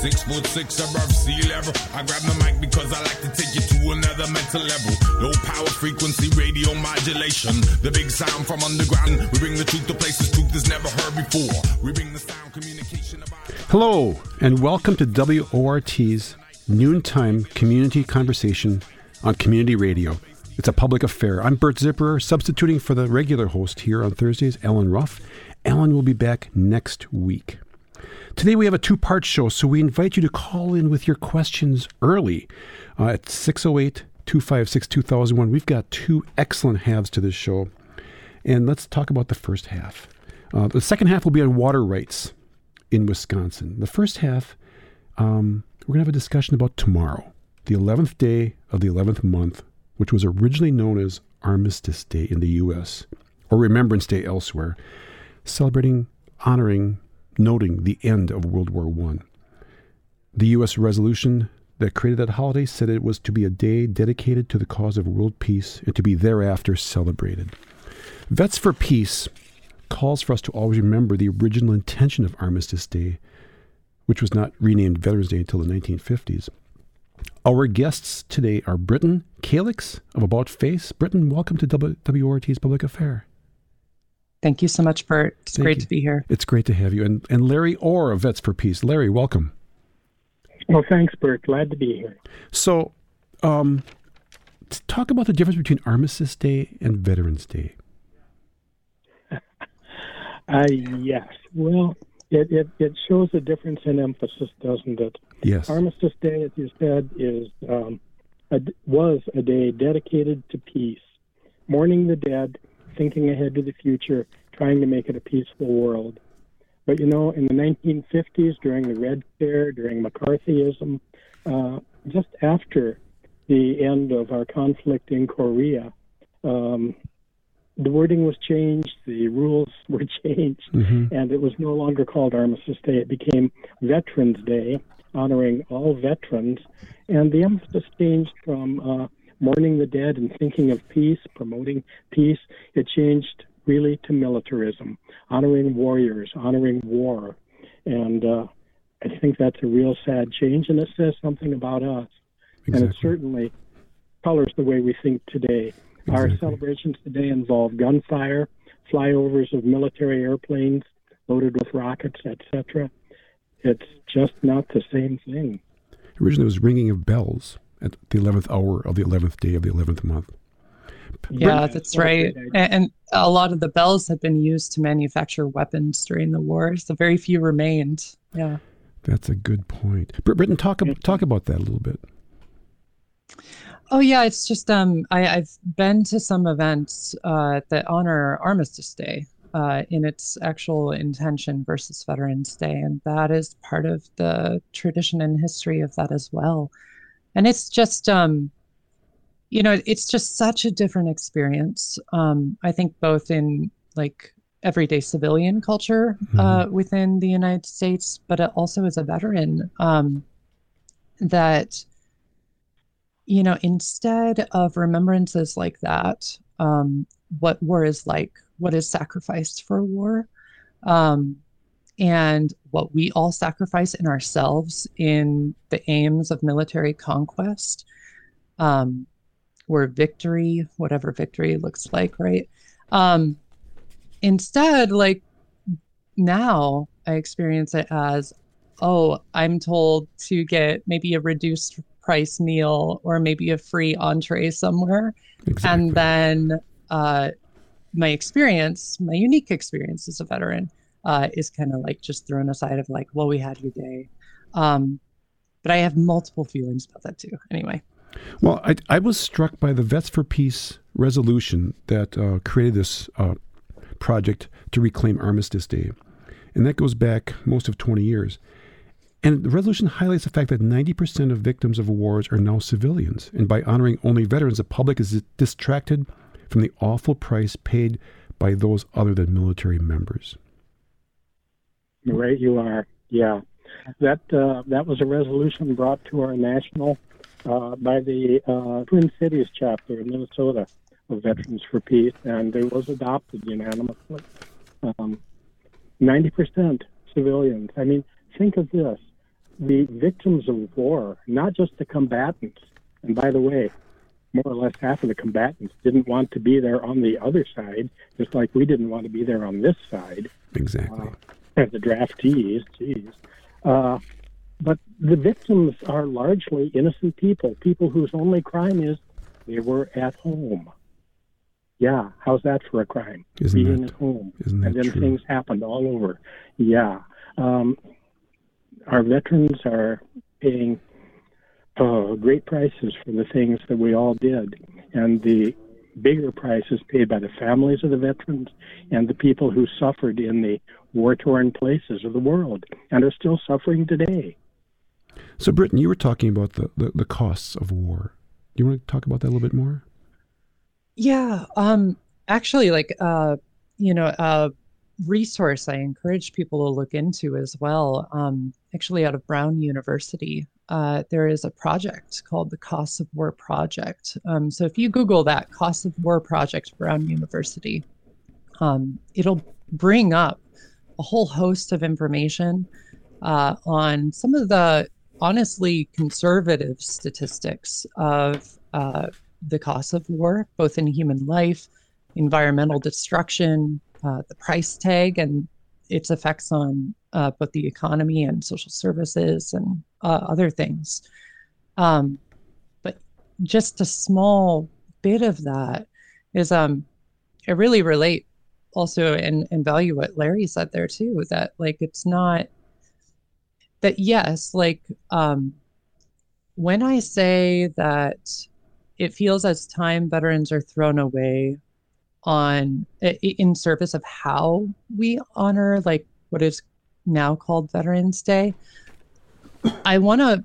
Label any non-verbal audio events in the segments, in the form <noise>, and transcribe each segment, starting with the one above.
Six foot six above sea level. I grab the mic because I like to take you to another mental level. Low power frequency radio modulation. The big sound from underground. We bring the truth to places truth is never heard before. We bring the sound communication about. Hello, and welcome to WORT's noontime community conversation on community radio. It's a public affair. I'm Bert Zipperer, substituting for the regular host here on Thursdays, Allen Ruff. Allen will be back next week. Today we have a two part show, so we invite you to call in with your questions early uh, at 608 256 2001. We've got two excellent halves to this show. And let's talk about the first half. Uh, the second half will be on water rights in Wisconsin. The first half, um, we're going to have a discussion about tomorrow, the 11th day of the 11th month, which was originally known as Armistice Day in the U.S. or Remembrance Day elsewhere, celebrating, honoring, noting the end of World War I. The U.S. resolution that created that holiday said it was to be a day dedicated to the cause of world peace and to be thereafter celebrated. Vets for Peace calls for us to always remember the original intention of Armistice Day, which was not renamed Veterans Day until the 1950s. Our guests today are Brittyn Calyx of About Face. Brittyn, welcome to WORT's Public Affair. Thank you so much, Bert. It's Thank great you. to be here. It's great to have you. And, and Larry Orr of Vets for Peace. Larry, welcome. Well, thanks, Bert. Glad to be here. So, um, talk about the difference between Armistice Day and Veterans Day. Uh, <laughs> yes. Well, it, it, it shows a difference in emphasis, doesn't it? Yes. Armistice Day, as you said, is um, a, was a day dedicated to peace, mourning the dead, thinking ahead to the future, trying to make it a peaceful world. But you know, in the 1950s, during the Red Scare, during McCarthyism, uh, just after the end of our conflict in Korea, um, the wording was changed, the rules <laughs> were changed, Mhm. and it was no longer called Armistice Day. It became Veterans Day, honoring all veterans, and the emphasis changed from uh, mourning the dead and thinking of peace, promoting peace. It changed really to militarism, honoring warriors, honoring war, and uh, I think that's a real sad change, and it says something about us, and it certainly colors the way we think today. Our celebrations today involve gunfire, flyovers of military airplanes loaded with rockets, etc. It's just not the same thing. Originally, it was ringing of bells at the 11th hour of the 11th day of the 11th month. Yeah, Bert, that's right. And, and a lot of the bells had been used to manufacture weapons during the war, so very few remained. Yeah. That's a good point. Br- Brittyn, talk, ab- talk about that a little bit. Oh yeah, it's just um I, I've been to some events uh, that honor Armistice Day uh, in its actual intention versus Veterans Day, and that is part of the tradition and history of that as well. And it's just um you know it's just such a different experience. Um, I think both in like everyday civilian culture uh, within the United States, but also as a veteran um, that you know, instead of remembrances like that, um, what war is like, what is sacrificed for war, um, and what we all sacrifice in ourselves in the aims of military conquest, um, or victory, whatever victory looks like, right? Um, instead, like now, I experience it as, oh, I'm told to get maybe a reduced price meal or maybe a free entree somewhere. Exactly. And then uh, my experience, my unique experience as a veteran, uh, is kind of like just thrown aside of like, well, we had your day. Um, but I have multiple feelings about that too. Anyway. Well, I, I was struck by the Vets for Peace resolution that uh, created this uh, project to reclaim Armistice Day. And that goes back most of 20 years. And the resolution highlights the fact that 90% of victims of wars are now civilians. And by honoring only veterans, the public is distracted from the awful price paid by those other than military members. Right, you are. Yeah, that uh, that was a resolution brought to our national uh, by the uh, Twin Cities chapter in Minnesota of Veterans for Peace, and it was adopted unanimously. Ninety percent civilians. I mean, think of this: the victims of war, not just the combatants. And by the way, more or less half of the combatants didn't want to be there on the other side, just like we didn't want to be there on this side. Exactly. Uh, the draftees, geez. Uh, but the victims are largely innocent people, people whose only crime is they were at home. Yeah, how's that for a crime? Isn't Being that, at home. Isn't that and then true? things happened all over. Yeah. Um, our veterans are paying uh, great prices for the things that we all did. And the bigger prices paid by the families of the veterans and the people who suffered in the war torn places of the world and are still suffering today. So, Brittyn, you were talking about the, the, the costs of war. Do you want to talk about that a little bit more? Yeah. Um, actually, like, uh, you know, a resource I encourage people to look into as well, um, actually out of Brown University, uh, there is a project called the Costs of War Project. Um, so if you Google that, Costs of War Project, Brown University, um, it'll bring up a whole host of information uh, on some of the honestly conservative statistics of uh, the cost of war, both in human life, environmental destruction, uh, the price tag, and its effects on uh, both the economy and social services and uh, other things. Um, but just a small bit of that is um, I really relate also and, and value what Larry said there too, that like it's not that yes, like um, when I say that it feels as time veterans are thrown away on in service of how we honor like what is now called Veterans Day. I want to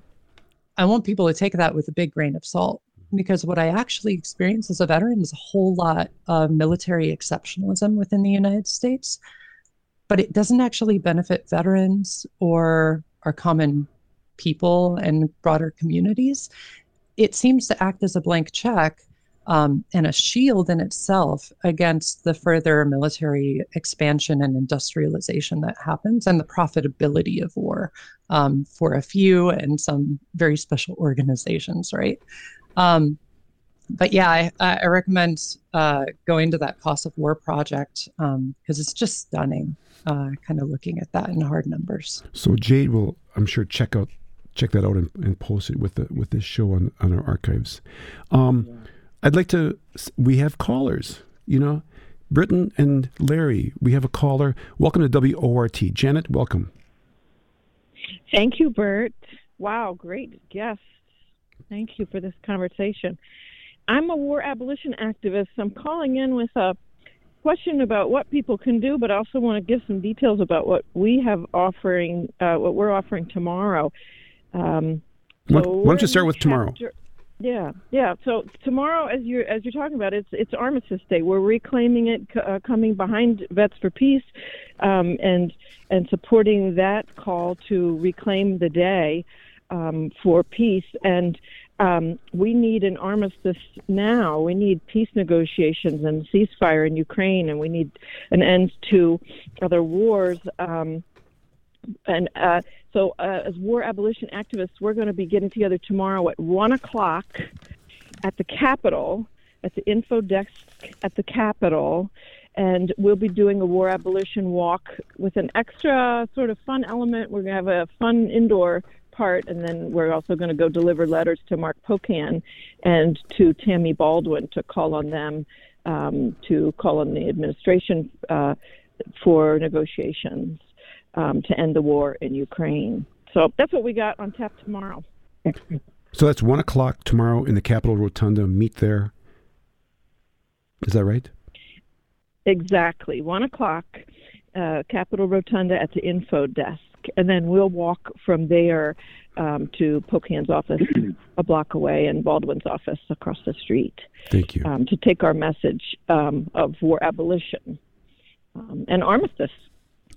I want people to take that with a big grain of salt because what I actually experienced as a veteran is a whole lot of military exceptionalism within the United States, but it doesn't actually benefit veterans or our common people and broader communities. It seems to act as a blank check um, and a shield in itself against the further military expansion and industrialization that happens and the profitability of war um, for a few and some very special organizations, right? Um, but yeah, I, I recommend uh, going to that cost of war project because um, it's just stunning. Uh, kind of looking at that in hard numbers. So Jade will, I'm sure, check out check that out and, and post it with the with this show on on our archives. Um, yeah. I'd like to. We have callers. You know, Brittyn and Larry. We have a caller. Welcome to WORT. Janet, welcome. Thank you, Bert. Wow, great guest. Thank you for this conversation. I'm a war abolition activist. I'm calling in with a question about what people can do, but I also want to give some details about what we have offering, uh, what we're offering tomorrow. Um, so why, don't you start with chapter, tomorrow? Yeah, yeah. So tomorrow, as you're as you're talking about, it's it's Armistice Day. We're reclaiming it, uh, coming behind Vets for Peace, um, and and supporting that call to reclaim the day um, for peace. And um, we need an armistice now. We need peace negotiations and ceasefire in Ukraine, and we need an end to other wars. Um, and uh, so, uh, as war abolition activists, we're going to be getting together tomorrow at one o'clock at the Capitol, at the info desk at the Capitol, and we'll be doing a war abolition walk with an extra sort of fun element. We're going to have a fun indoor part, and then we're also going to go deliver letters to Mark Pocan and to Tammy Baldwin to call on them um, to call on the administration uh, for negotiations um, to end the war in Ukraine. So that's what we got on tap tomorrow. So that's one o'clock tomorrow in the Capitol Rotunda. Meet there. Is that right? Exactly. One o'clock, uh, Capitol Rotunda at the info desk and then we'll walk from there um, to Pocan's office <clears throat> a block away and Baldwin's office across the street. Thank you. Um, to take our message um, of war abolition um, and armistice.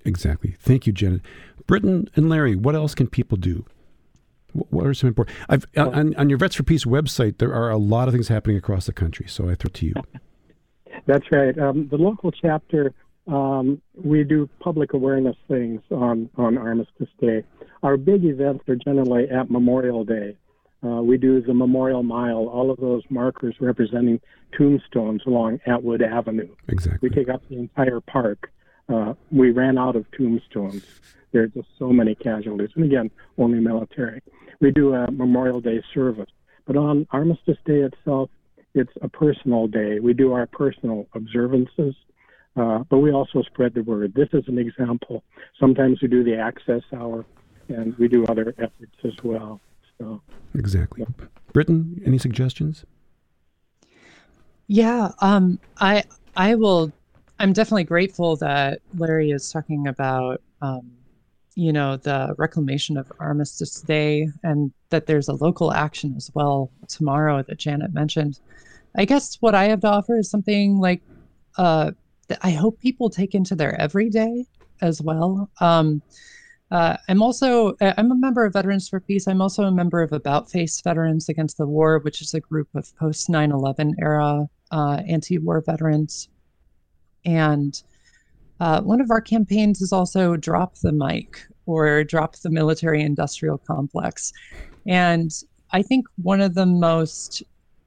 Exactly. Thank you, Janet. Brittyn and Larry, what else can people do? What are some important? I've on, on your Vets for Peace website. There are a lot of things happening across the country. So I throw to you. <laughs> That's right. Um, the local chapter um, we do public awareness things on, on Armistice Day. our big events are generally at Memorial Day. Uh, we do the Memorial Mile, all of those markers representing tombstones along Atwood Avenue. Exactly. We take up the entire park. Uh, we ran out of tombstones. There are just so many casualties, and again, only military. We do a Memorial Day service, but on Armistice Day itself, it's a personal day. We do our personal observances, uh, but we also spread the word. This is an example. Sometimes we do the access hour, and we do other efforts as well. So exactly. Yeah. Brittyn, any suggestions? Yeah, um, I I will. I'm definitely grateful that Larry is talking about, um, you know, the reclamation of Armistice Day, and that there's a local action as well tomorrow that Janet mentioned. I guess what I have to offer is something like uh, that I hope people take into their everyday as well. Um, uh, I'm also I'm a member of Veterans for Peace. I'm also a member of About Face Veterans Against the War, which is a group of post 9/11 era uh, anti-war veterans. And uh, one of our campaigns is also Drop the Mic or Drop the Military Industrial Complex. And I think one of the most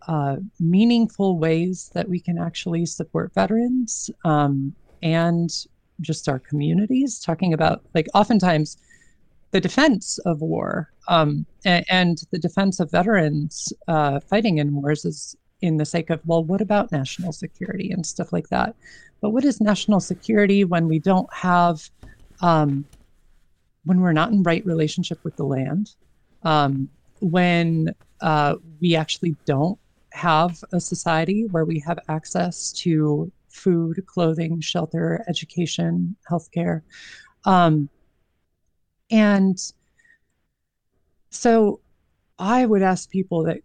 uh, meaningful ways that we can actually support veterans um, and just our communities, talking about like oftentimes the defense of war um, and, and, the defense of veterans uh, fighting in wars is in the sake of, well, what about national security and stuff like that? But what is national security when we don't have, um, when we're not in right relationship with the land, um, when uh, we actually don't have a society where we have access to food, clothing, shelter, education, healthcare. Um, and so I would ask people that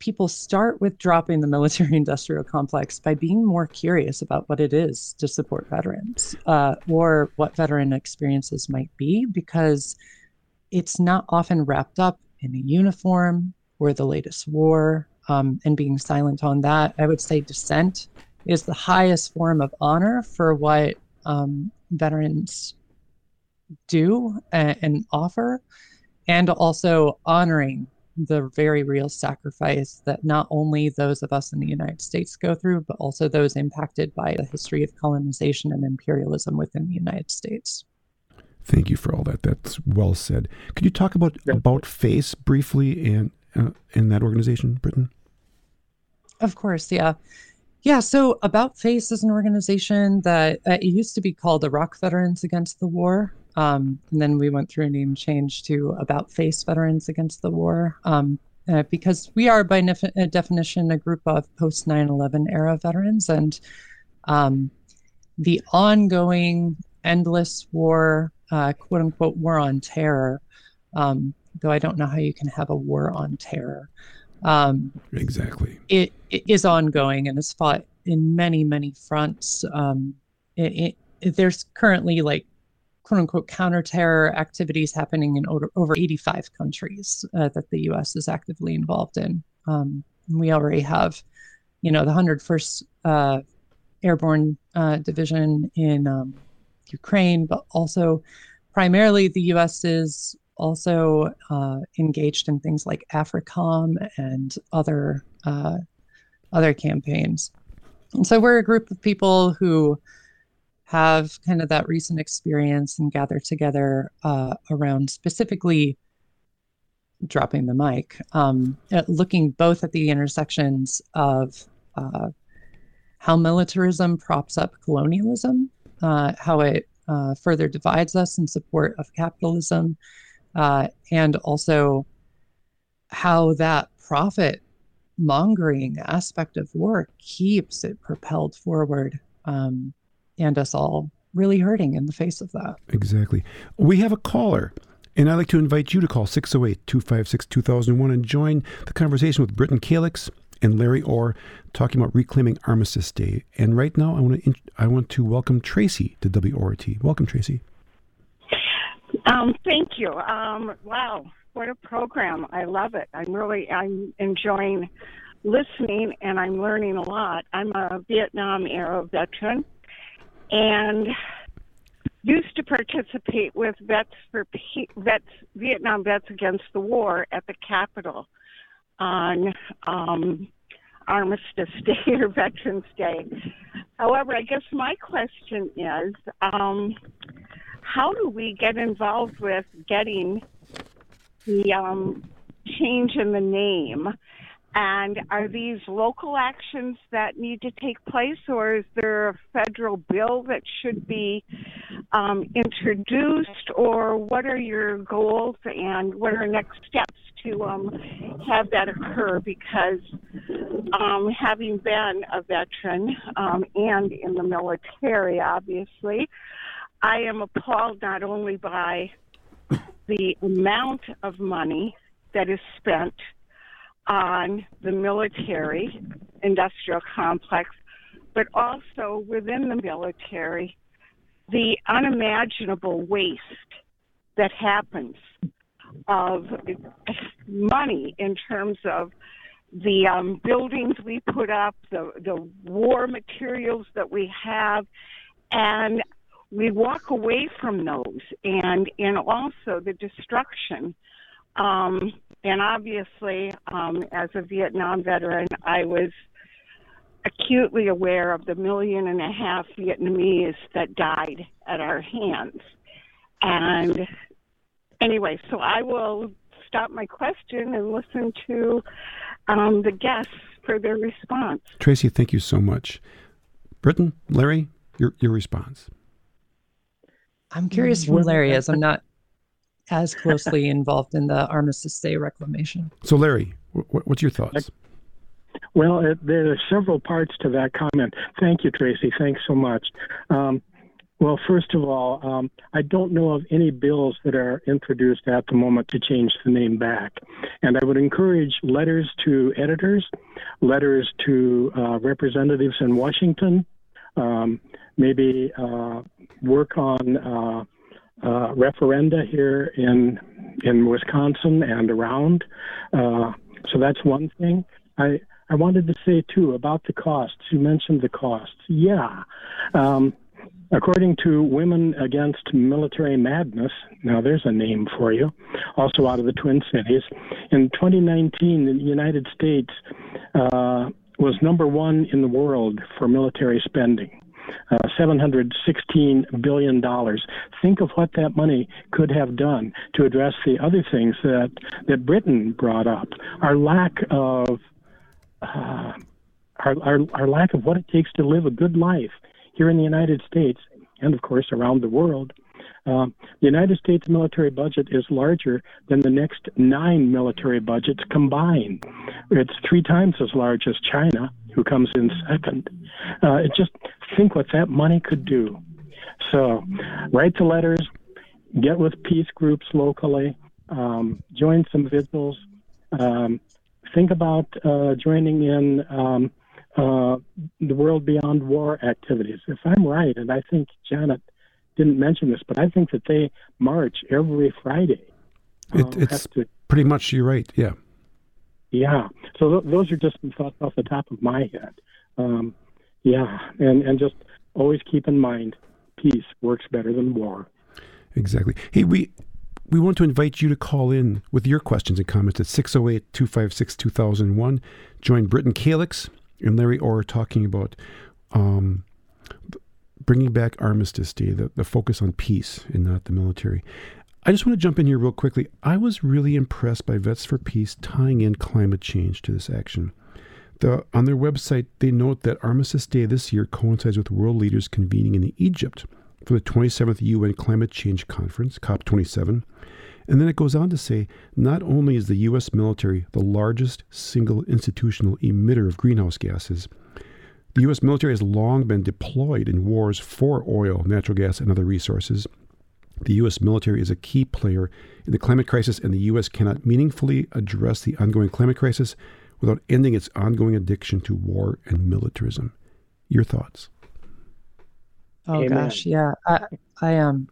people start with dropping the military <laughs> industrial complex by being more curious about what it is to support veterans uh, or what veteran experiences might be, because it's not often wrapped up in a uniform or the latest war. Um, and being silent on that, I would say dissent is the highest form of honor for what um, veterans do and, and offer, and also honoring the very real sacrifice that not only those of us in the United States go through, but also those impacted by the history of colonization and imperialism within the United States. Thank you for all that. That's well said. Could you talk about yeah. about Face briefly and uh, in that organization, Brittyn? Of course, yeah. Yeah, so About Face is an organization that uh, it used to be called the Iraq Veterans Against the War. Um, and then we went through a name change to About Face Veterans Against the War um, uh, because we are, by nef- uh, definition, a group of post 9 11 era veterans. And um, the ongoing, endless war, uh, quote unquote, war on terror, um, though I don't know how you can have a war on terror. Um, exactly. It, it is ongoing and is fought in many, many fronts. Um, it, it, there's currently like quote unquote counterterror activities happening in over, over 85 countries uh, that the U.S. is actively involved in. Um, we already have, you know, the 101st uh, Airborne uh, Division in um, Ukraine, but also primarily the U.S. is also uh, engaged in things like AFRICOM and other uh, other campaigns. And so we're a group of people who have kind of that recent experience and gather together uh, around specifically dropping the mic, um, looking both at the intersections of uh, how militarism props up colonialism, uh, how it uh, further divides us in support of capitalism, uh, and also how that profit mongering aspect of war keeps it propelled forward um, and us all really hurting in the face of that. Exactly. We have a caller. And I'd like to invite you to call 608 256 2001 and join the conversation with Brittyn Calyx and Larry Orr talking about reclaiming Armistice Day. And right now, I want to I want to welcome Tracy to WORT. Welcome, Tracy. Um, thank you. Um, wow, what a program! I love it. I'm really I'm enjoying listening, and I'm learning a lot. I'm a Vietnam era veteran, and used to participate with vets for vets Vietnam vets against the war at the Capitol on um, Armistice <laughs> Day or Veterans Day. However, I guess my question is, um, how do we get involved with getting the um, change in the name? And are these local actions that need to take place, or is there a federal bill that should be um, introduced, or what are your goals and what are next steps to um, have that occur? Because um, having been a veteran um, and in the military, obviously, I am appalled not only by the amount of money that is spent on the military industrial complex, but also within the military, the unimaginable waste that happens of money in terms of the um, buildings we put up, the, the war materials that we have, and we walk away from those, and and also the destruction. Um, and obviously, um, as a Vietnam veteran, I was acutely aware of the million and a half Vietnamese that died at our hands. And anyway, so I will stop my question and listen to um, the guests for their response. Tracy, thank you so much. Brittyn, Larry, your, your response. I'm curious from Larry, as I'm not as closely <laughs> involved in the Armistice Day reclamation. So, Larry, what's your thoughts? Well, it, there are several parts to that comment. Thank you, Tracy. Thanks so much. Um, well, first of all, um, I don't know of any bills that are introduced at the moment to change the name back. And I would encourage letters to editors, letters to uh, representatives in Washington, um, maybe uh, work on uh, uh, referenda here in in Wisconsin and around. Uh, so that's one thing. I I wanted to say too about the costs. You mentioned the costs. Yeah. Um, according to Women Against Military Madness, now there's a name for you, also out of the Twin Cities, in 2019, the United States uh, was number one in the world for military spending uh, $716 billion. Think of what that money could have done to address the other things that, that Brittyn brought up. Our lack of uh, our, our, our lack of what it takes to live a good life here in the United States and, of course, around the world. Uh, the United States military budget is larger than the next nine military budgets combined. It's three times as large as China, who comes in second. Uh, just think what that money could do. So, write the letters, get with peace groups locally, um, join some vigils, um, think about uh, joining in um, uh, the World Beyond War activities. If I'm right, and I think Janet didn't mention this, but I think that they march every Friday. It, um, it's pretty much you're right. Yeah. Yeah. So th- those are just some thoughts off the top of my head. Um, yeah, and and just always keep in mind, peace works better than war. Exactly. Hey, we we want to invite you to call in with your questions and comments at 608 256 2001. Join Brittyn Calyx and Larry Orr talking about um, bringing back Armistice Day, the, the focus on peace and not the military. I just want to jump in here real quickly. I was really impressed by Vets for Peace tying in climate change to this action. The, on their website, they note that Armistice Day this year coincides with world leaders convening in Egypt for the 27th UN Climate Change Conference, COP27. And then it goes on to say not only is the U.S. military the largest single institutional emitter of greenhouse gases, the U.S. military has long been deployed in wars for oil, natural gas, and other resources. The U.S. military is a key player in the climate crisis, and the U.S. cannot meaningfully address the ongoing climate crisis without ending its ongoing addiction to war and militarism. Your thoughts? Oh Amen. gosh, yeah. I, I am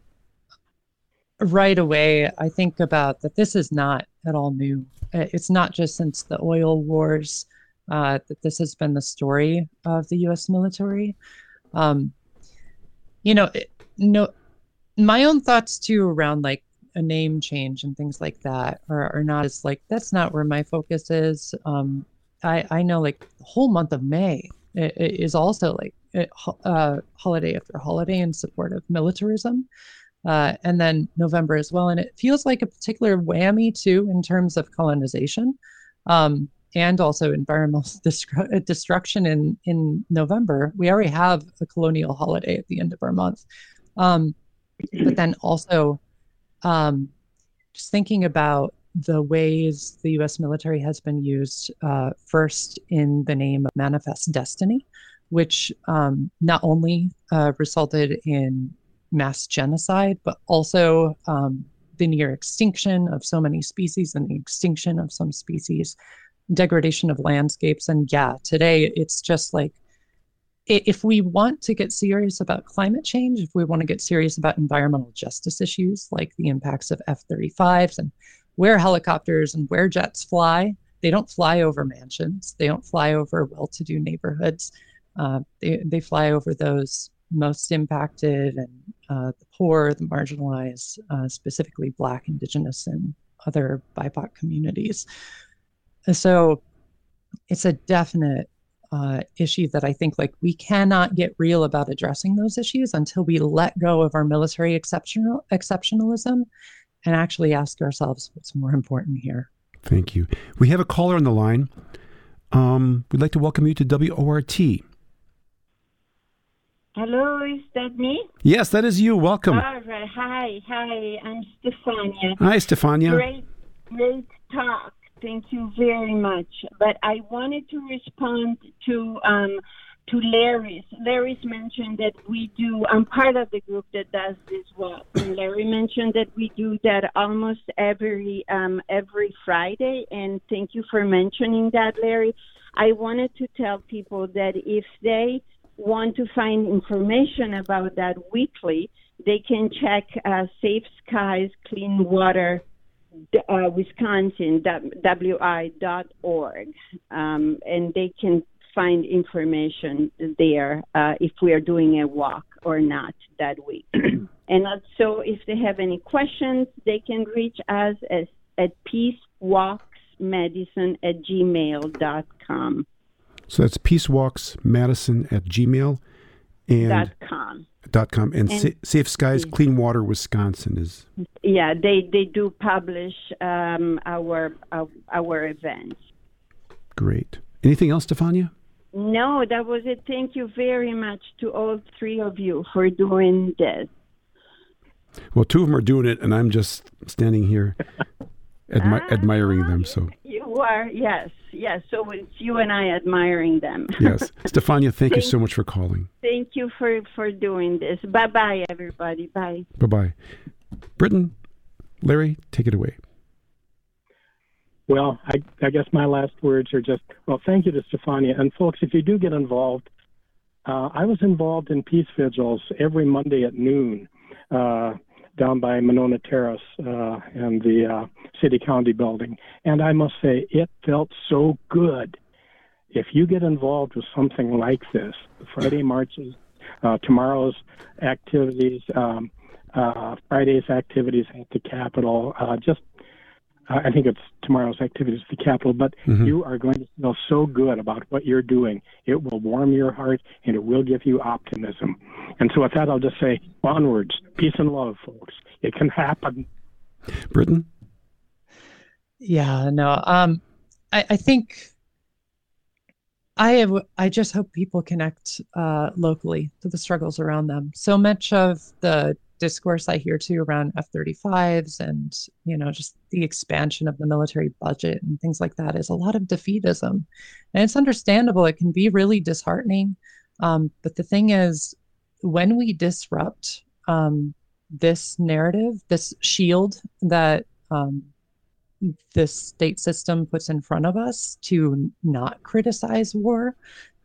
um, right away. I think about that. This is not at all new. It's not just since the oil wars uh, that this has been the story of the U.S. military. Um, you know, it, no, my own thoughts too around like a name change and things like that are, are not as like that's not where my focus is. Um, I I know like the whole month of May is also like uh, holiday after holiday in support of militarism. Uh, and then November as well. And it feels like a particular whammy too in terms of colonization um, and also environmental <laughs> destru- destruction in, in November. We already have a colonial holiday at the end of our month. Um, but then also um, just thinking about the ways the US military has been used, uh, first in the name of Manifest Destiny, which um, not only uh, resulted in mass genocide, but also um, the near extinction of so many species and the extinction of some species, degradation of landscapes. And yeah, today it's just like if we want to get serious about climate change, if we want to get serious about environmental justice issues like the impacts of F 35s and where helicopters and where jets fly, they don't fly over mansions, they don't fly over well to do neighborhoods. Uh, they, they fly over those most impacted and uh, the poor, the marginalized, uh, specifically Black, Indigenous, and other BIPOC communities. And so it's a definite uh, issue that I think like we cannot get real about addressing those issues until we let go of our military exceptional exceptionalism and actually ask ourselves what's more important here. Thank you. We have a caller on the line. Um, we'd like to welcome you to WORT. Hello, is that me? Yes, that is you. Welcome. All right. Hi, hi. I'm Stefania. Hi, Stefania. Great, great talk. Thank you very much. But I wanted to respond to um, to Larry's. Larry's mentioned that we do. I'm part of the group that does this work. And Larry mentioned that we do that almost every um, every Friday. And thank you for mentioning that, Larry. I wanted to tell people that if they want to find information about that weekly, they can check uh, Safe Skies Clean Water uh, Wisconsin wi.org, um, and they can find information there uh, if we are doing a walk or not that week. <clears throat> and also, if they have any questions, they can reach us as, at peacewalksmadison at gmail.com. So that's peacewalksmadison at gmail and dot com. Dot com and, and Safe Skies Clean Water Wisconsin is. Yeah, they they do publish um, our, our our events. Great. Anything else, Stefania? No, that was it. Thank you very much to all three of you for doing this. Well, two of them are doing it, and I'm just standing here admi- ah, admiring them. So you are, yes, yes. So it's you and I admiring them. <laughs> yes, Stefania, thank, thank, you so much for calling. Thank you for for doing this. Bye bye, everybody. Bye. Bye bye. Brittyn, Larry, take it away. Well, I, I guess my last words are just well, thank you to Stefania and folks. If you do get involved, uh, I was involved in peace vigils every Monday at noon. Uh, down by Monona Terrace uh, and the uh, City County building. And I must say, it felt so good. If you get involved with something like this, Friday <laughs> marches, uh, tomorrow's activities, um, uh, Friday's activities at the Capitol, uh, just I think it's tomorrow's activities at the Capitol, but mm-hmm. you are going to feel so good about what you're doing. It will warm your heart and it will give you optimism. And so, with that, I'll just say onwards, peace and love, folks. It can happen. Brittyn? Yeah, no. Um, I, I think I have, I just hope people connect uh, locally to the struggles around them. So much of the discourse I hear too around F-35s and you know just the expansion of the military budget and things like that is a lot of defeatism, and it's understandable. It can be really disheartening, um, but the thing is, when we disrupt um, this narrative, this shield that um, this state system puts in front of us to not criticize war,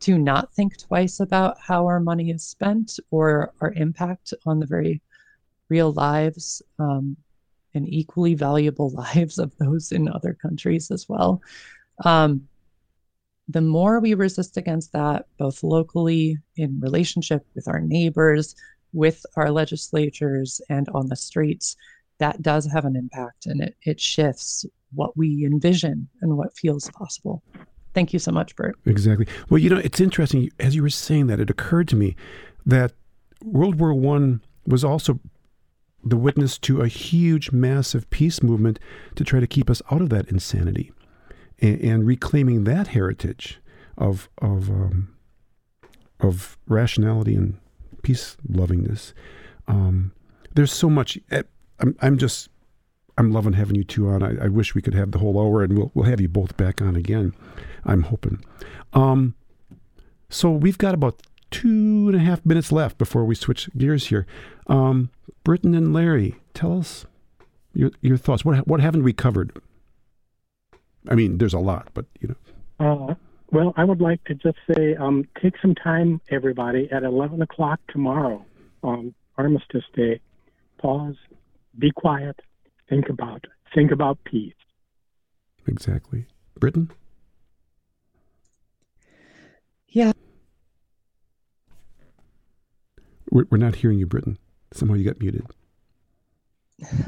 to not think twice about how our money is spent or our impact on the very real lives um, and equally valuable <laughs> lives of those in other countries as well. Um, the more we resist against that, both locally in relationship with our neighbors, with our legislatures and on the streets, that does have an impact and it, it shifts what we envision and what feels possible. Thank you so much, Bert. Exactly. Well, you know, it's interesting. As you were saying that, it occurred to me that World War One was also the witness to a huge, massive peace movement to try to keep us out of that insanity and, and reclaiming that heritage of of um, of rationality and peace lovingness. Um, there's so much. Eh, I'm, I'm just I'm loving having you two on. I, I, wish we could have the whole hour, and we'll we'll have you both back on again. I'm hoping. Um, so we've got about two and a half minutes left before we switch gears here. Um, Brittyn and Larry, tell us your your thoughts. What what haven't we covered? I mean, there's a lot, but you know. Uh, well, I would like to just say, um, take some time, everybody, at 11 o'clock tomorrow on Armistice Day. Pause, be quiet, think about think about peace. Exactly, Brittyn. Yeah. We're, we're not hearing you, Brittyn. Somehow you got muted.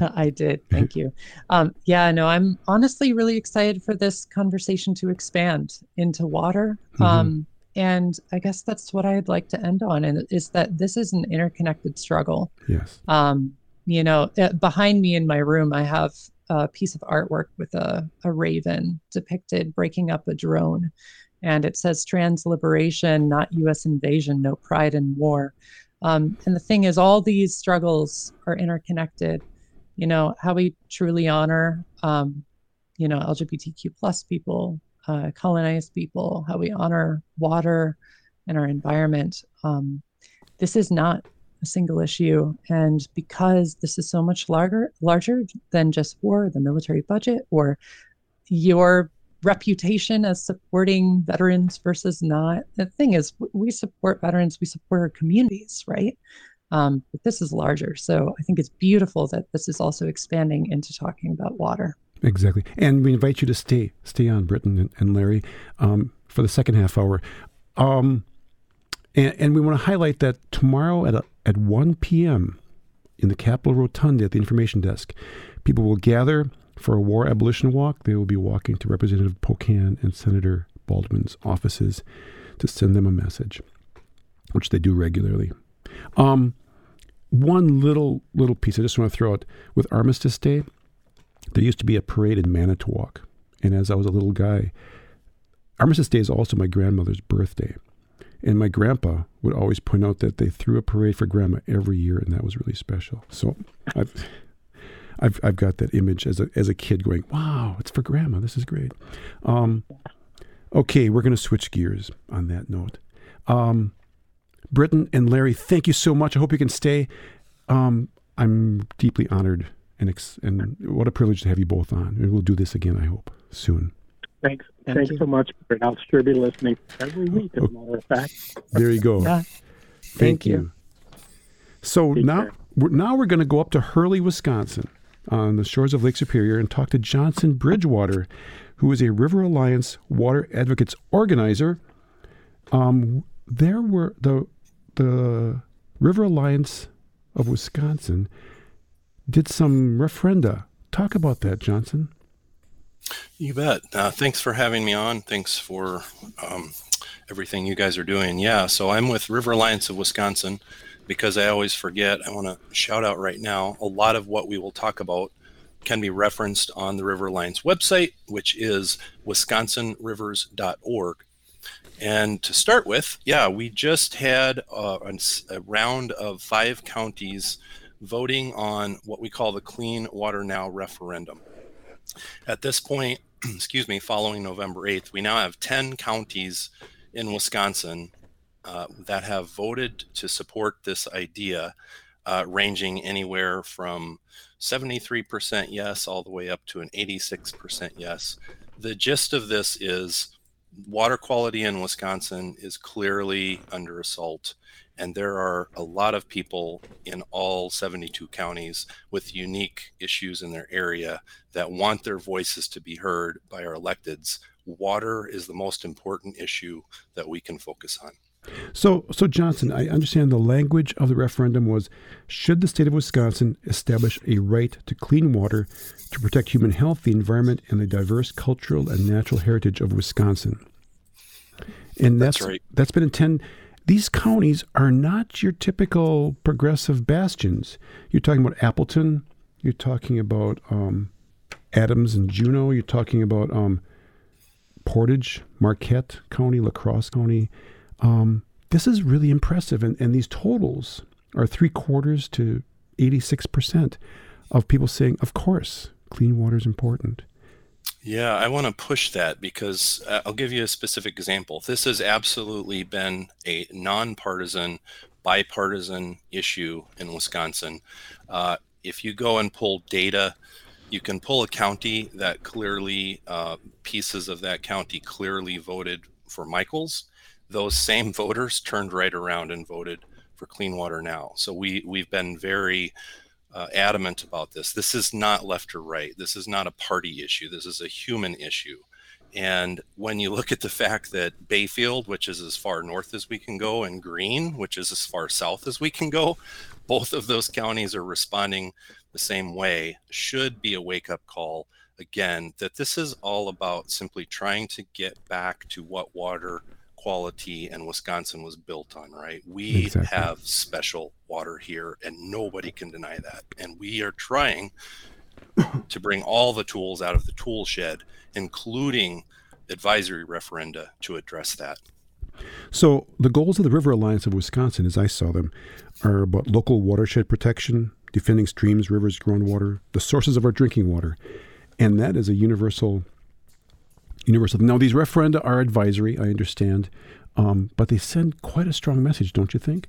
<laughs> I did. <laughs> Thank you. Um, yeah, no, I'm honestly really excited for this conversation to expand into water. Mm-hmm. Um, and I guess that's what I'd like to end on, and is that this is an interconnected struggle. Yes. Um, you know, uh, behind me in my room, I have a piece of artwork with a, a raven depicted breaking up a drone. And it says trans liberation, not US invasion, no pride in war. Um, and the thing is, all these struggles are interconnected. You know how we truly honor um, you know lgbtq plus people uh, colonized people how we honor water and our environment. Um, this is not a single issue. And because this is so much larger larger than just war the military budget or your reputation as supporting veterans versus not the thing is we support veterans we support our communities right um, but this is larger. So I think it's beautiful that this is also expanding into talking about water. Exactly. And we invite you to stay, stay on, Brittyn and, and Larry, um, for the second half hour. Um, and, and, we want to highlight that tomorrow at, a, at 1 p.m. in the Capitol Rotunda at the information desk, people will gather for a war abolition walk. They will be walking to Representative Pocan and Senator Baldwin's offices to send them a message, which they do regularly. Um, one little little piece I just want to throw out with Armistice Day. There used to be a parade in Manitowoc, and as I was a little guy, Armistice Day is also my grandmother's birthday, and my grandpa would always point out that they threw a parade for grandma every year, and that was really special. So I've. I've, I've got that image as a, as a kid going, wow, it's for grandma. This is great. Um, okay, we're going to switch gears on that note. Um, Brittyn and Larry, thank you so much. I hope you can stay. Um, I'm deeply honored and ex- and what a privilege to have you both on. And we'll do this again, I hope, soon. Thanks. Thank Thanks you. so much, Bert. I'll sure be listening every week, as a matter of fact. There you go. Yeah. Thank, Thank you. you. So Take now, we're, now we're going to go up to Hurley, Wisconsin, on the shores of Lake Superior, and talk to Johnson Bridgwater, who is a River Alliance Water Advocates organizer. Um, there were the the River Alliance of Wisconsin did some referenda. Talk about that, Johnson. You bet. Uh, thanks for having me on. Thanks for um, everything you guys are doing. Yeah, so I'm with River Alliance of Wisconsin because I always forget. I want to shout out right now a lot of what we will talk about can be referenced on the River Alliance website, which is wisconsinrivers.org. And to start with, yeah, we just had a, a, round of five counties voting on what we call the Clean Water Now referendum. At this point, <clears throat> excuse me, following November 8th, we now have 10 counties in Wisconsin uh, that have voted to support this idea, uh, ranging anywhere from 73% yes all the way up to an 86% yes. The gist of this is water quality in Wisconsin is clearly under assault. And there are a lot of people in all 72 counties with unique issues in their area that want their voices to be heard by our electeds. Water is the most important issue that we can focus on. So, so Johnson, I understand the language of the referendum was: Should the state of Wisconsin establish a right to clean water to protect human health, the environment, and the diverse cultural and natural heritage of Wisconsin? And that's That's right. that's been intended. These counties are not your typical progressive bastions. You're talking about Appleton. You're talking about um, Adams and Juneau. You're talking about um, Portage, Marquette County, La Crosse County. Um, this is really impressive, and, and these totals are three quarters to 86% of people saying, of course, clean water is important. Yeah, I want to push that because uh, I'll give you a specific example. This has absolutely been a nonpartisan, bipartisan issue in Wisconsin. Uh, if you go and pull data, you can pull a county that clearly, uh, pieces of that county clearly voted for Michels. Those same voters turned right around and voted for Clean Water Now. So we we've been very uh, adamant about this. This is not left or right. This is not a party issue. This is a human issue. And when you look at the fact that Bayfield, which is as far north as we can go, and Green, which is as far south as we can go, both of those counties are responding the same way, should be a wake up call again that this is all about simply trying to get back to what water quality and Wisconsin was built on, right? We Exactly. have special water here and nobody can deny that. And we are trying <coughs> to bring all the tools out of the tool shed, including advisory referenda to address that. So, the goals of the River Alliance of Wisconsin, as I saw them, are about local watershed protection, defending streams, rivers, groundwater, the sources of our drinking water, and that is a universal. Universal. Now, these referenda are advisory, I understand, um, but they send quite a strong message, don't you think?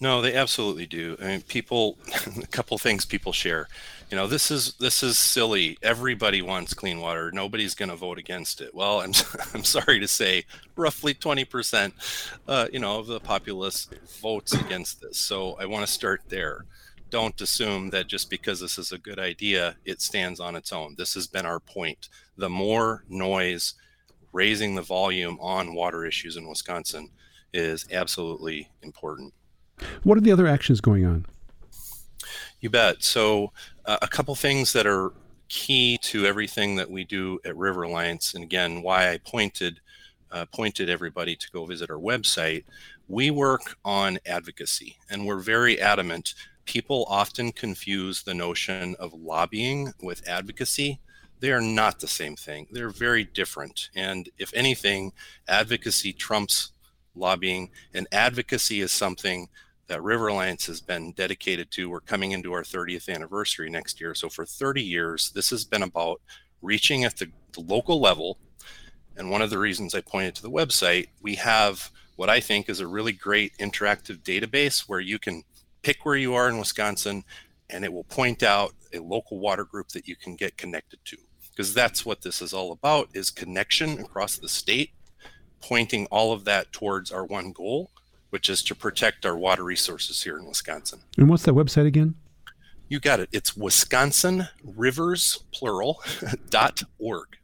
No, they absolutely do. I mean, people, <laughs> a couple things people share. You know, this is this is silly. Everybody wants clean water. Nobody's going to vote against it. Well, <laughs> I'm I'm sorry to say, roughly 20%, uh, you know, of the populace votes against this. So I want to start there. Don't assume that just because this is a good idea, it stands on its own. This has been our point. The more noise, raising the volume on water issues in Wisconsin is absolutely important. What are the other actions going on? You bet. So, uh, a couple things that are key to everything that we do at River Alliance, and again, why I pointed uh, pointed everybody to go visit our website. We work on advocacy, and we're very adamant. People often confuse the notion of lobbying with advocacy. They are not the same thing. They're very different. And if anything, advocacy trumps lobbying, and advocacy is something that River Alliance has been dedicated to. We're coming into our 30th anniversary next year. So for 30 years, this has been about reaching at the, the local level. And one of the reasons I pointed to the website, we have what I think is a really great interactive database where you can pick where you are in Wisconsin and it will point out a local water group that you can get connected to. Because that's what this is all about is connection across the state, pointing all of that towards our one goal, which is to protect our water resources here in Wisconsin. And what's that website again? You got it. It's Wisconsin Rivers plural <laughs> dot org.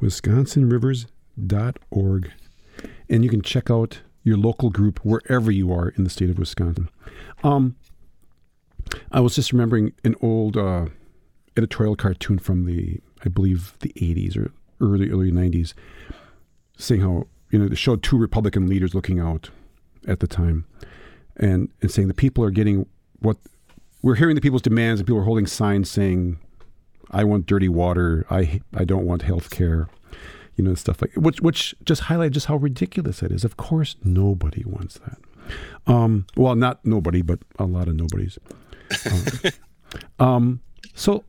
wisconsinrivers.org. And you can check out your local group wherever you are in the state of Wisconsin. Um, I was just remembering an old uh, editorial cartoon from the, I believe, the 80s or early, early 90s, saying how, you know, it showed two Republican leaders looking out at the time and, and saying the people are getting what we're hearing the people's demands and people are holding signs saying, I want dirty water. I, I don't want health care you know, stuff like which which just highlight just how ridiculous it is. Of course, nobody wants that. Um, well, not nobody, but a lot of nobodies. Um, <laughs> um, so,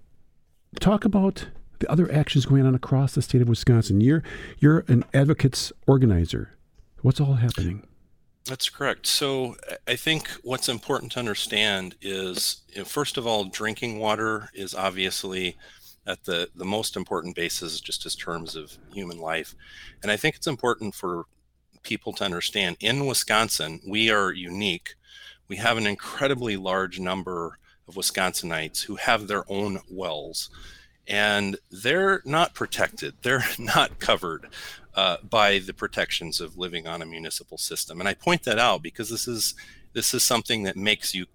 talk about the other actions going on across the state of Wisconsin. You're you're an advocates organizer. What's all happening? That's correct. So I think what's important to understand is, you know, first of all, drinking water is obviously at the, the most important basis just as terms of human life. And I think it's important for people to understand in Wisconsin, we are unique. We have an incredibly large number of Wisconsinites who have their own wells. and they're not protected. <laughs> They're not covered uh, by the protections of living on a municipal system. And I point that out because this is this is something that makes you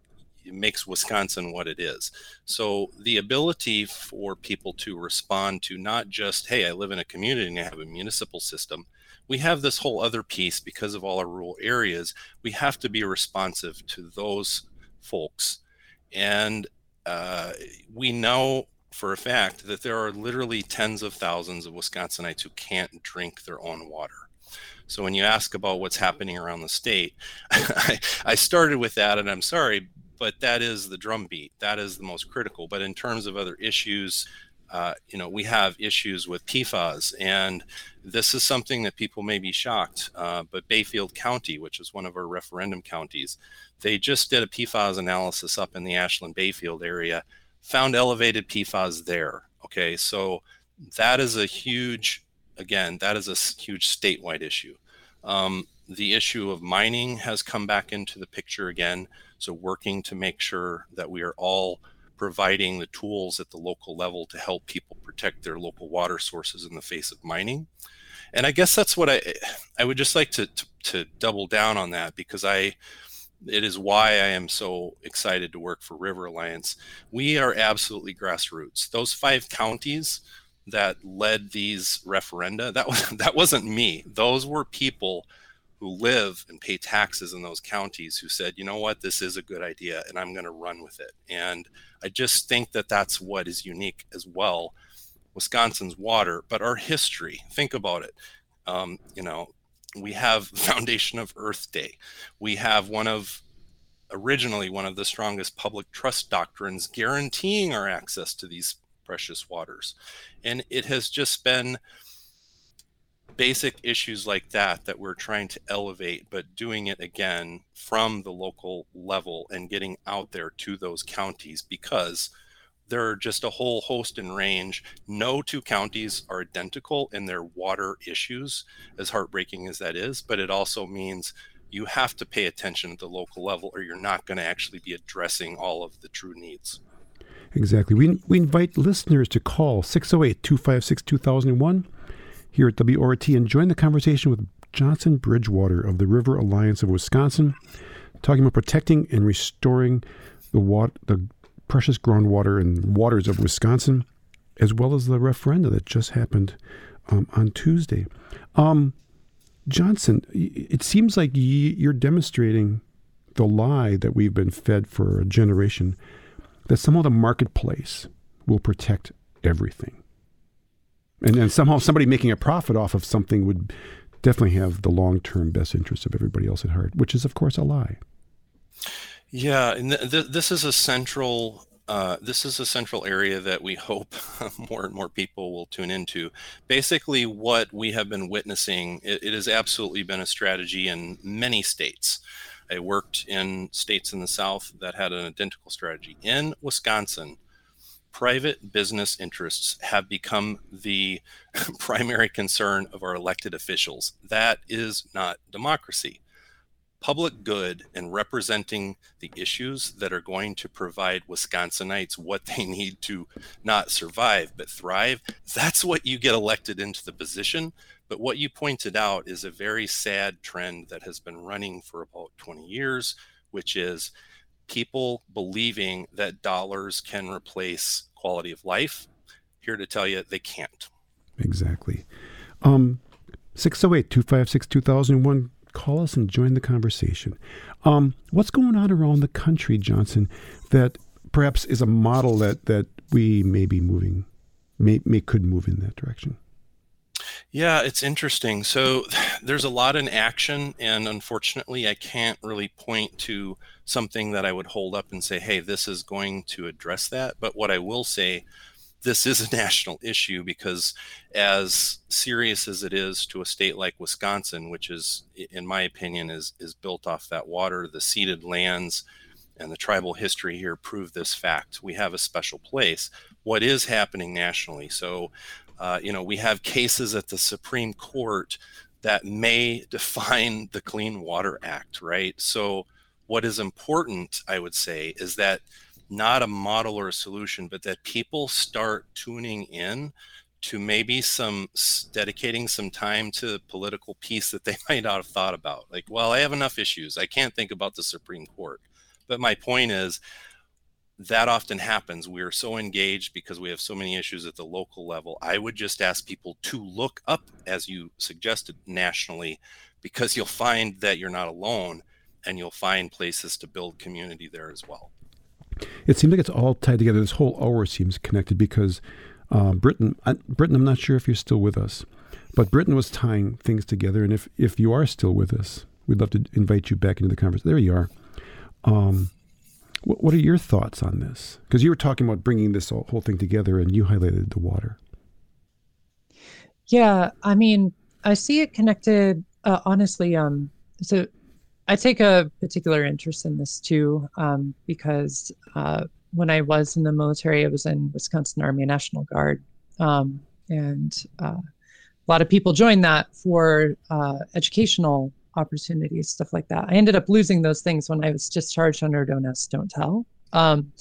makes Wisconsin what it is. So the ability for people to respond to not just, hey, I live in a community and I have a municipal system. We have this whole other piece because of all our rural areas. We have to be responsive to those folks. And uh, we know for a fact that there are literally tens of thousands of Wisconsinites who can't drink their own water. So when you ask about what's happening around the state, <laughs> I, I started with that, and I'm sorry, but that is the drumbeat. That is the most critical. But in terms of other issues, uh, you know, we have issues with PFAS, and this is something that people may be shocked. Uh, but Bayfield County, which is one of our referendum counties, they just did a PFAS analysis up in the Ashland Bayfield area found elevated PFAS there. Okay, so that is a huge, again, that is a huge statewide issue. Um, the issue of mining has come back into the picture again. So, working to make sure that we are all providing the tools at the local level to help people protect their local water sources in the face of mining. And I guess that's what I I would just like to to, to double down on that because I it is why I am so excited to work for River Alliance. We are absolutely grassroots. Those five counties that led these referenda, that was <laughs> that wasn't me. Those were people who live and pay taxes in those counties who said, "You know what? This is a good idea and I'm going to run with it." And I just think that that's what is unique as well. Wisconsin's water, but our history. Think about it. Um, you know, we have <laughs> foundation of Earth Day. We have one of originally one of the strongest public trust doctrines guaranteeing our access to these precious waters. And it has just been basic issues like that that we're trying to elevate, but doing it again from the local level and getting out there to those counties because there are just a whole host and range. No two counties are identical in their water issues, as heartbreaking as that is, but it also means you have to pay attention at the local level or you're not going to actually be addressing all of the true needs. Exactly. We, we invite listeners to call 608 256 2001 here at WORT and join the conversation with Johnson Bridgwater of the River Alliance of Wisconsin, talking about protecting and restoring the, water, the precious groundwater and waters of Wisconsin, as well as the referenda that just happened um, on Tuesday. Um, Johnson, it seems like you're demonstrating the lie that we've been fed for a generation that somehow the marketplace will protect everything. And, and somehow somebody making a profit off of something would definitely have the long term best interest of everybody else at heart, which is, of course, a lie. Yeah, and th- th- this is a central uh, this is a central area that we hope <laughs> more and more people will tune into. Basically, what we have been witnessing, it, it has absolutely been a strategy in many states. I worked in states in the South that had an identical strategy. In Wisconsin, private business interests have become the <laughs> primary concern of our elected officials. That is not democracy public good and representing the issues that are going to provide Wisconsinites what they need to not survive but thrive, that's what you get elected into the position. But what you pointed out is a very sad trend that has been running for about 20 years, which is people believing that dollars can replace quality of life. Here to tell you, they can't. Exactly. Um, 608 256 2001 call us and join the conversation. Um, what's going on around the country, Johnson, that perhaps is a model that, that we may be moving, may, may could move in that direction? Yeah, it's interesting. So <sighs> there's a lot in action, and unfortunately, I can't really point to something that I would hold up and say, hey, this is going to address that. But what I will say this is a <laughs> national issue because as serious as it is to a state like Wisconsin, which is, in my opinion, is is built off that water, the ceded lands and the tribal history here prove this fact. We have a special place. What is happening nationally? So, uh, you know, we have cases at the Supreme Court that may <laughs> define the Clean Water Act, right? So, what is important, I would say, is that not a model or a solution, but that people start tuning in to maybe some dedicating some time to political piece that they <laughs> might not have thought about. Like, well, I have enough issues. I can't think about the Supreme Court. But my point is, that often happens. We are so engaged because we have so many issues at the local level. I would just ask people to look up, as you suggested, nationally, because you'll find that you're not alone and you'll find places to build community there as well. It seems like it's all tied together. This whole hour seems connected because uh, Brittyn, I, Brittyn, I'm not sure if you're still with us, but Brittyn was tying things together. And if, if you are still with us, we'd love to invite you back into the conversation. There you are. Um, what, what are your thoughts on this? Because you were talking about bringing this whole, thing together, and you highlighted the water. Yeah, I mean, I see it connected. Uh, honestly, um, so I take a particular interest in this too, um, because uh, when I was in the military, I was in Wisconsin Army National Guard, um, and uh, a lot of people join that for uh, educational opportunities, stuff like that. I ended up losing those things when I was discharged under Don't Ask, Don't Tell. Um,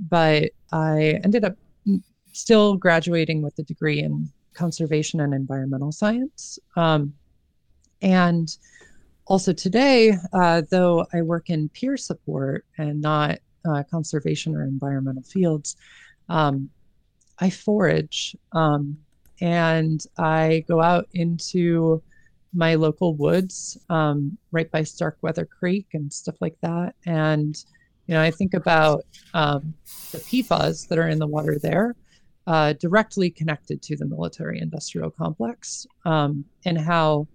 but I ended up still graduating with a degree in conservation and environmental science. Um, and also today, uh, though I work in peer support and not uh, conservation or environmental fields, um, I forage um, and I go out into my local woods um, right by Starkweather Creek and stuff like that. And, you know, I think about um, the PFAS that are in the water there. Uh, directly connected to the military industrial complex um, and how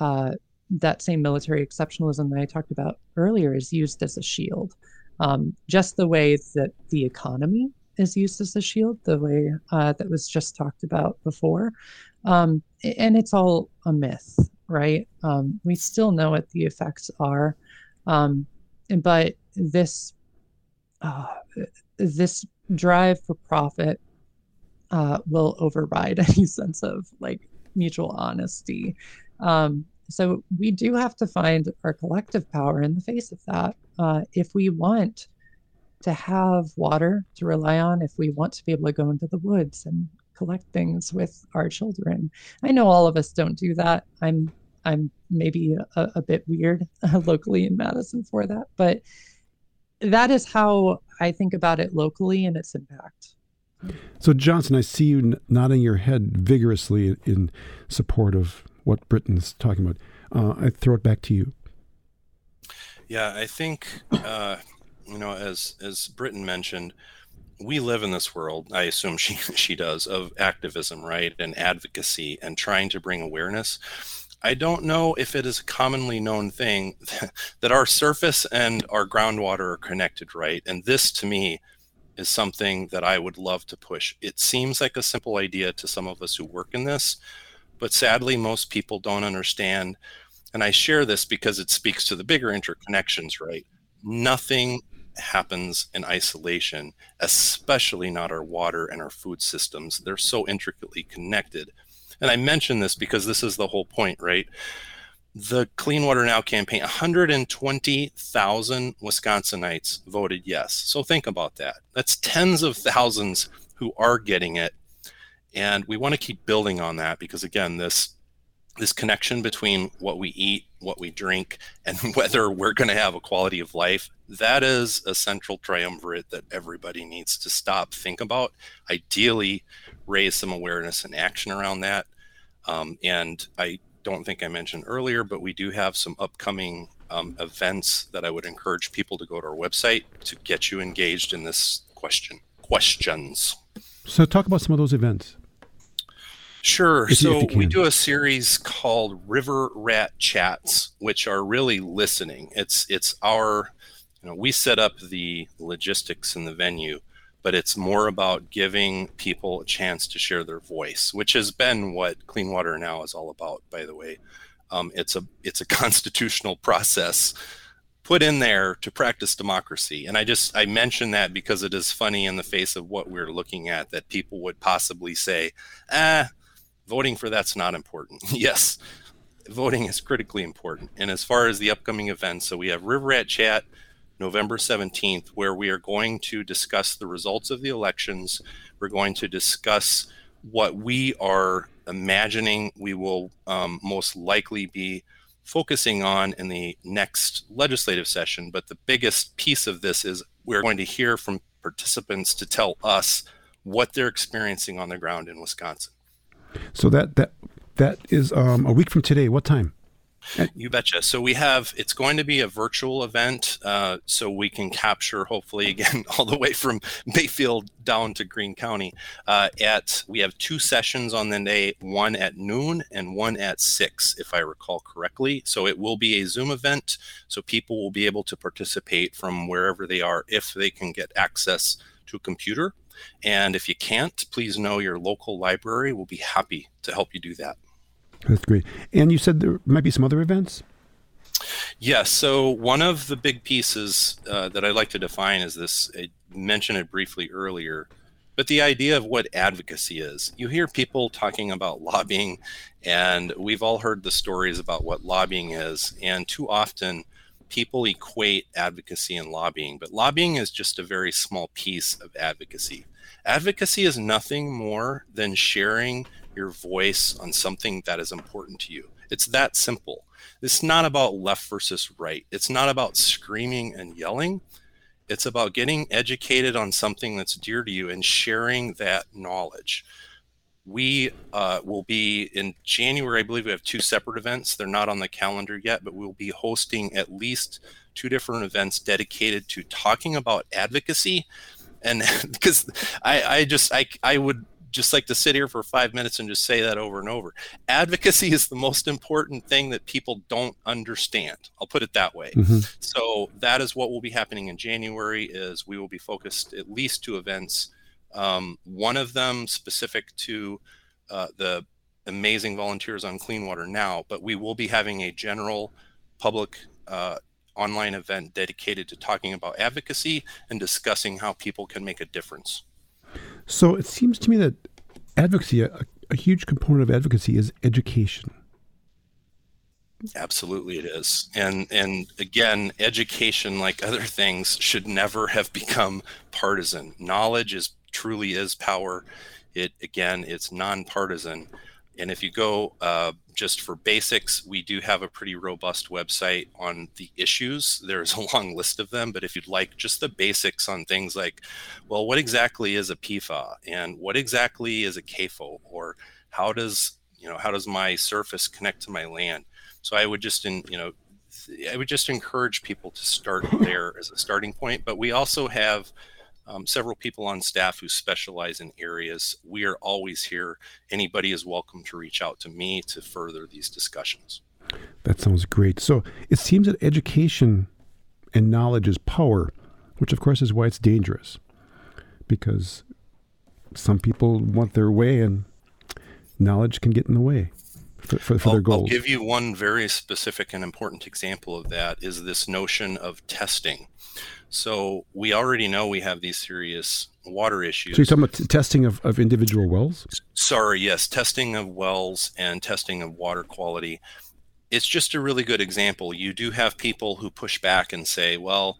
uh, that same military exceptionalism that I talked about earlier is used as a shield. Um, just the way that the economy is used as a shield, the way uh, that was just talked about before. Um, and it's all a myth, right? Um, we still know what the effects are. Um, but this, uh, this drive for profit uh, will override <laughs> any sense of like mutual honesty. Um, so we do have to find our collective power in the face of that. Uh, if we want to have water to rely on, if we want to be able to go into the woods and collect things with our children, I know all of us don't do that. I'm I'm maybe a, a bit weird uh, locally in Madison for that, but that is how I think about it locally and its impact. So, Johnson, I see you nodding your head vigorously in support of what Brittyn's talking about. Uh, I throw it back to you. Yeah, I think uh, you know, as as Brittyn mentioned, we live in this world. I assume she <laughs> she does of activism, right, and advocacy, and trying to bring awareness. I don't know if it is a commonly known thing <laughs> that our surface and our groundwater are connected, right? And this, to me, is something that I would love to push. It seems like a simple idea to some of us who work in this, but sadly, most people don't understand. And I share this because it speaks to the bigger interconnections, right? Nothing happens in isolation, especially not our water and our food systems. They're so intricately connected. And I mention this because this is the whole point, right? The Clean Water Now campaign, 120,000 Wisconsinites voted yes. So think about that. That's tens of thousands who are getting it and we want to keep building on that because again this this connection between what we eat what we drink and <laughs> whether we're going to have a quality of life that is a central triumvirate that everybody needs to stop think about ideally raise some awareness and action around that um, and i don't think i mentioned earlier but we do have some upcoming um, events that i would encourage people to go to our website to get you engaged in this question questions so talk about some of those events Sure. If so we do a series called River Rat Chats, which are really listening. It's it's our, you know, we set up the logistics in the venue, but it's more about giving people a chance to share their voice, which has been what Clean Water Now is all about. By the way, um, it's a it's a <laughs> constitutional process put in there to practice democracy. And I just I mention that because it is funny in the face of what we're looking at that people would possibly say, ah voting for that's not important. <laughs> yes, voting is critically important. And as far as the upcoming events, so we have River Rat Chat November 17th, where we are going to discuss the results of the elections. We're going to discuss what we are imagining we will um, most likely be focusing on in the next legislative session. But the biggest piece of this is we're going to hear from participants to tell us what they're experiencing on the ground in Wisconsin. So that that that is um, a week from today. What time? You betcha. So we have it's going to be a virtual event, uh, so we can capture hopefully <laughs> again all the way from Bayfield down to Green County. Uh, at we have two sessions on the day, one at noon and one at six, if I recall correctly. So it will be a Zoom event, so people will be able to participate from wherever they are if they can get access to a computer. And if you can't, please know your local library will be happy to help you do that. That's great. And you said there might be some other events? Yes. So one of the big pieces uh, that I'd like to define is this. I mentioned it briefly earlier, but the idea of what advocacy is. You hear people talking about <laughs> lobbying, and we've all heard the stories about what lobbying is. And too often, people equate advocacy and lobbying, but lobbying is just a very small piece of advocacy. Advocacy is nothing more than sharing your voice on something that is important to you. It's that simple. It's not about left versus right. It's not about screaming and yelling. It's about getting educated on something that's dear to you and sharing that knowledge. We uh, will be in January, I believe we have two separate events. They're not on the calendar yet, but we'll be hosting at least two different events dedicated to talking about advocacy. And <laughs> because I, I just, I, I would just like to sit here for five minutes and just say that over and over. Advocacy is the most important thing that people don't understand. I'll put it that way. Mm-hmm. So that is what will be happening in January. Is we will be focused at least two events. Um, one of them specific to uh, the amazing volunteers on Clean Water Now, but we will be having a general public uh, online event dedicated to talking about advocacy and discussing how people can make a difference. So it seems to me that advocacy, a, a huge component of advocacy is education. Absolutely, it is, and and again, education, like other things, should never have become partisan. Knowledge is truly is power. It again, it's nonpartisan, and if you go uh, just for basics, we do have a pretty robust website on the issues. There's a long list of them, but if you'd like just the basics on things like, well, what exactly is a PFA and what exactly is a CAFO or how does you know how does my surface connect to my land? So I would just in you know I would just encourage people to start <laughs> there as a starting point. But we also have um, several people on staff who specialize in areas. We are always here. Anybody is welcome to reach out to me to further these discussions. That sounds great. So it seems that education and knowledge is power, which of course is why it's dangerous because some people want their way and knowledge can get in the way for, for, their goals. I'll give you one very specific and important example of that is this notion of testing. So we already know we have these serious water issues. So you're talking about t- testing of, of individual wells? Sorry, yes, testing of wells and testing of water quality. It's just a really good example. You do have people who push back and say, well,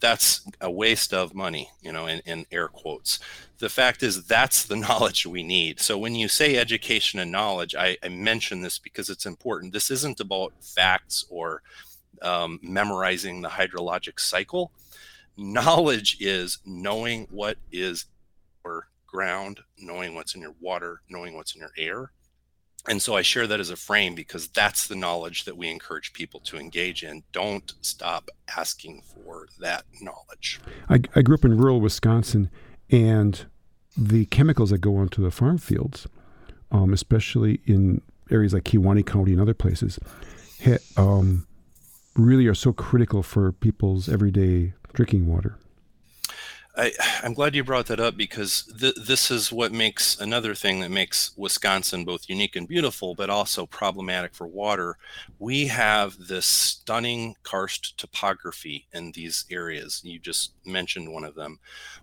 that's a waste of money, you know, in, in air quotes. The fact is, that's the <laughs> knowledge we need. So when you say education and knowledge, I, I mention this because it's important. This isn't about facts or um, memorizing the hydrologic cycle knowledge is knowing what is your ground, knowing what's in your water, knowing what's in your air. And so I share that as a frame because that's the knowledge that we encourage people to engage in. Don't stop asking for that knowledge. I, I grew up in rural Wisconsin, and the chemicals that go onto the farm fields, um, especially in areas like Kewaunee County and other places, ha, um, really are so critical for people's everyday drinking water. I, am glad you brought that up because th- this is what makes another thing that makes Wisconsin both unique and beautiful, but also problematic for water. We have this stunning karst topography in these areas. You just mentioned one of them.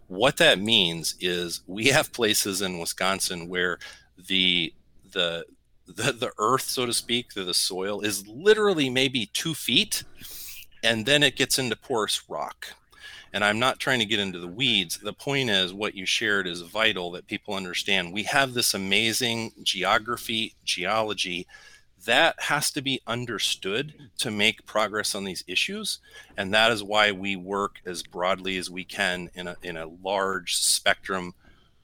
What that means is we have places in Wisconsin where the the the, the earth, so to speak, the, the soil is literally maybe two feet and then it gets into porous rock. And I'm not trying to get into the weeds. The point is, what you shared is vital that people understand. We have this amazing geography, geology that has to be understood to make progress on these issues. And that is why we work as broadly as we can in a, in a large spectrum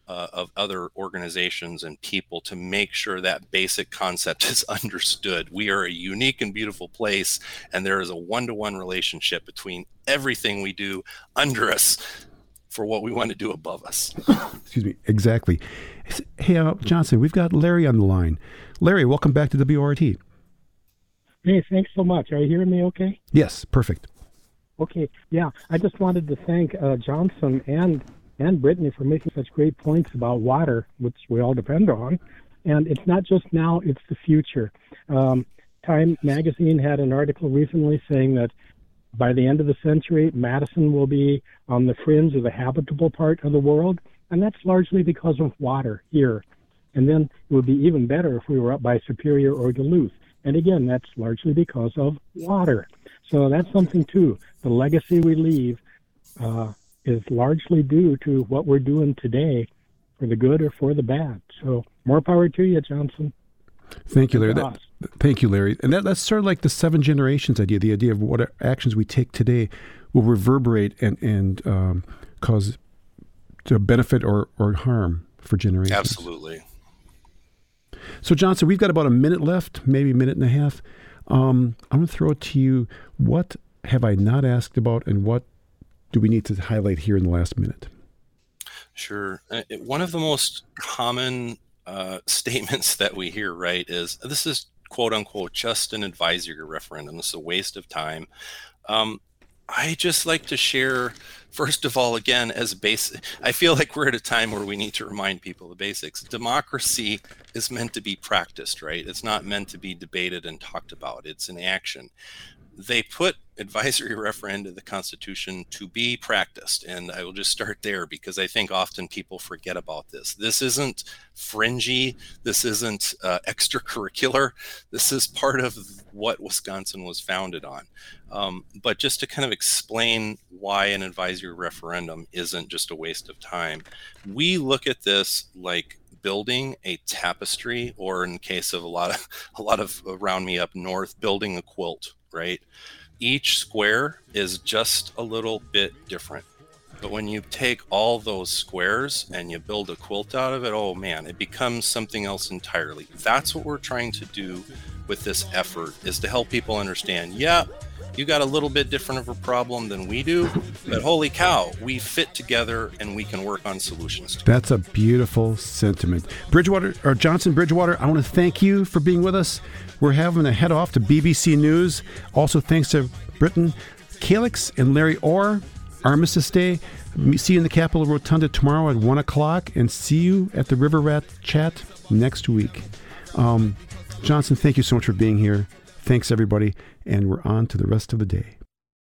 uh, of other organizations and people to make sure that basic concept <laughs> is understood. We are a unique and beautiful place, and there is a one to one relationship between everything we do under us for what we want to do above us. Excuse me. Exactly. Hey, uh, Johnson, we've got Larry on the line. Larry, welcome back to WORT. Hey, thanks so much. Are you hearing me okay? Yes, perfect. Okay, yeah. I just wanted to thank uh, Johnson and and Brittany for making such great points about water, which we all depend on. And it's not just now; it's the future. Um, Time magazine had an article recently saying that by the end of the century, Madison will be on the fringe of the habitable part of the world, and that's largely because of water here. And then it would be even better if we were up by Superior or Duluth. And again, that's largely because of water. So that's something too. The legacy we leave uh, is largely due to what we're doing today for the good or for the bad. So more power to you, Johnson. Thank you, Larry. That, thank you, Larry. And that, that's sort of like the seven generations idea, the idea of what actions we take today will reverberate and, and um, cause to benefit or, or harm for generations. Absolutely. So, Johnson, we've got about a minute left, maybe a minute and a half. Um, I'm going to throw it to you. What have I not asked about, and what do we need to highlight here in the last minute? Sure. Uh, one of the most common uh, statements that we hear, right, is this is quote unquote just an advisory referendum. This is a waste of time. Um, I just like to share, first of all, again, as base. I feel like we're at a time where we need to remind people the basics. Democracy is meant to be practiced, right? It's not meant to be debated and talked about. It's an action they put advisory <laughs> referenda in the Constitution to be practiced. And I will just start there because I think often people forget about this. This isn't fringy, this isn't uh, extracurricular, this is part of what Wisconsin was founded on. Um, but just to kind of explain why an advisory referendum isn't just a waste of time, we look at this like building a tapestry or in case of a lot of <laughs> a lot of around me up north building a quilt right? Each square is just a little bit different. But when you take all those squares and you build a quilt out of it, oh man, it becomes something else entirely. That's what we're trying to do with this effort is to help people understand, yeah, you got a little bit different of a problem than we do, but holy cow, we fit together and we can work on solutions. That's a beautiful sentiment. Bridgwater or Johnson Bridgwater, I want to thank you for being with us. We're having to head off to BBC News. Also, thanks to Brittyn, Calyx, and Larry Orr. Armistice Day. See you in the Capitol Rotunda tomorrow at 1 o'clock, and see you at the River Rat Chat next week. Um, Johnson, thank you so much for being here. Thanks, everybody. And we're on to the rest of the day.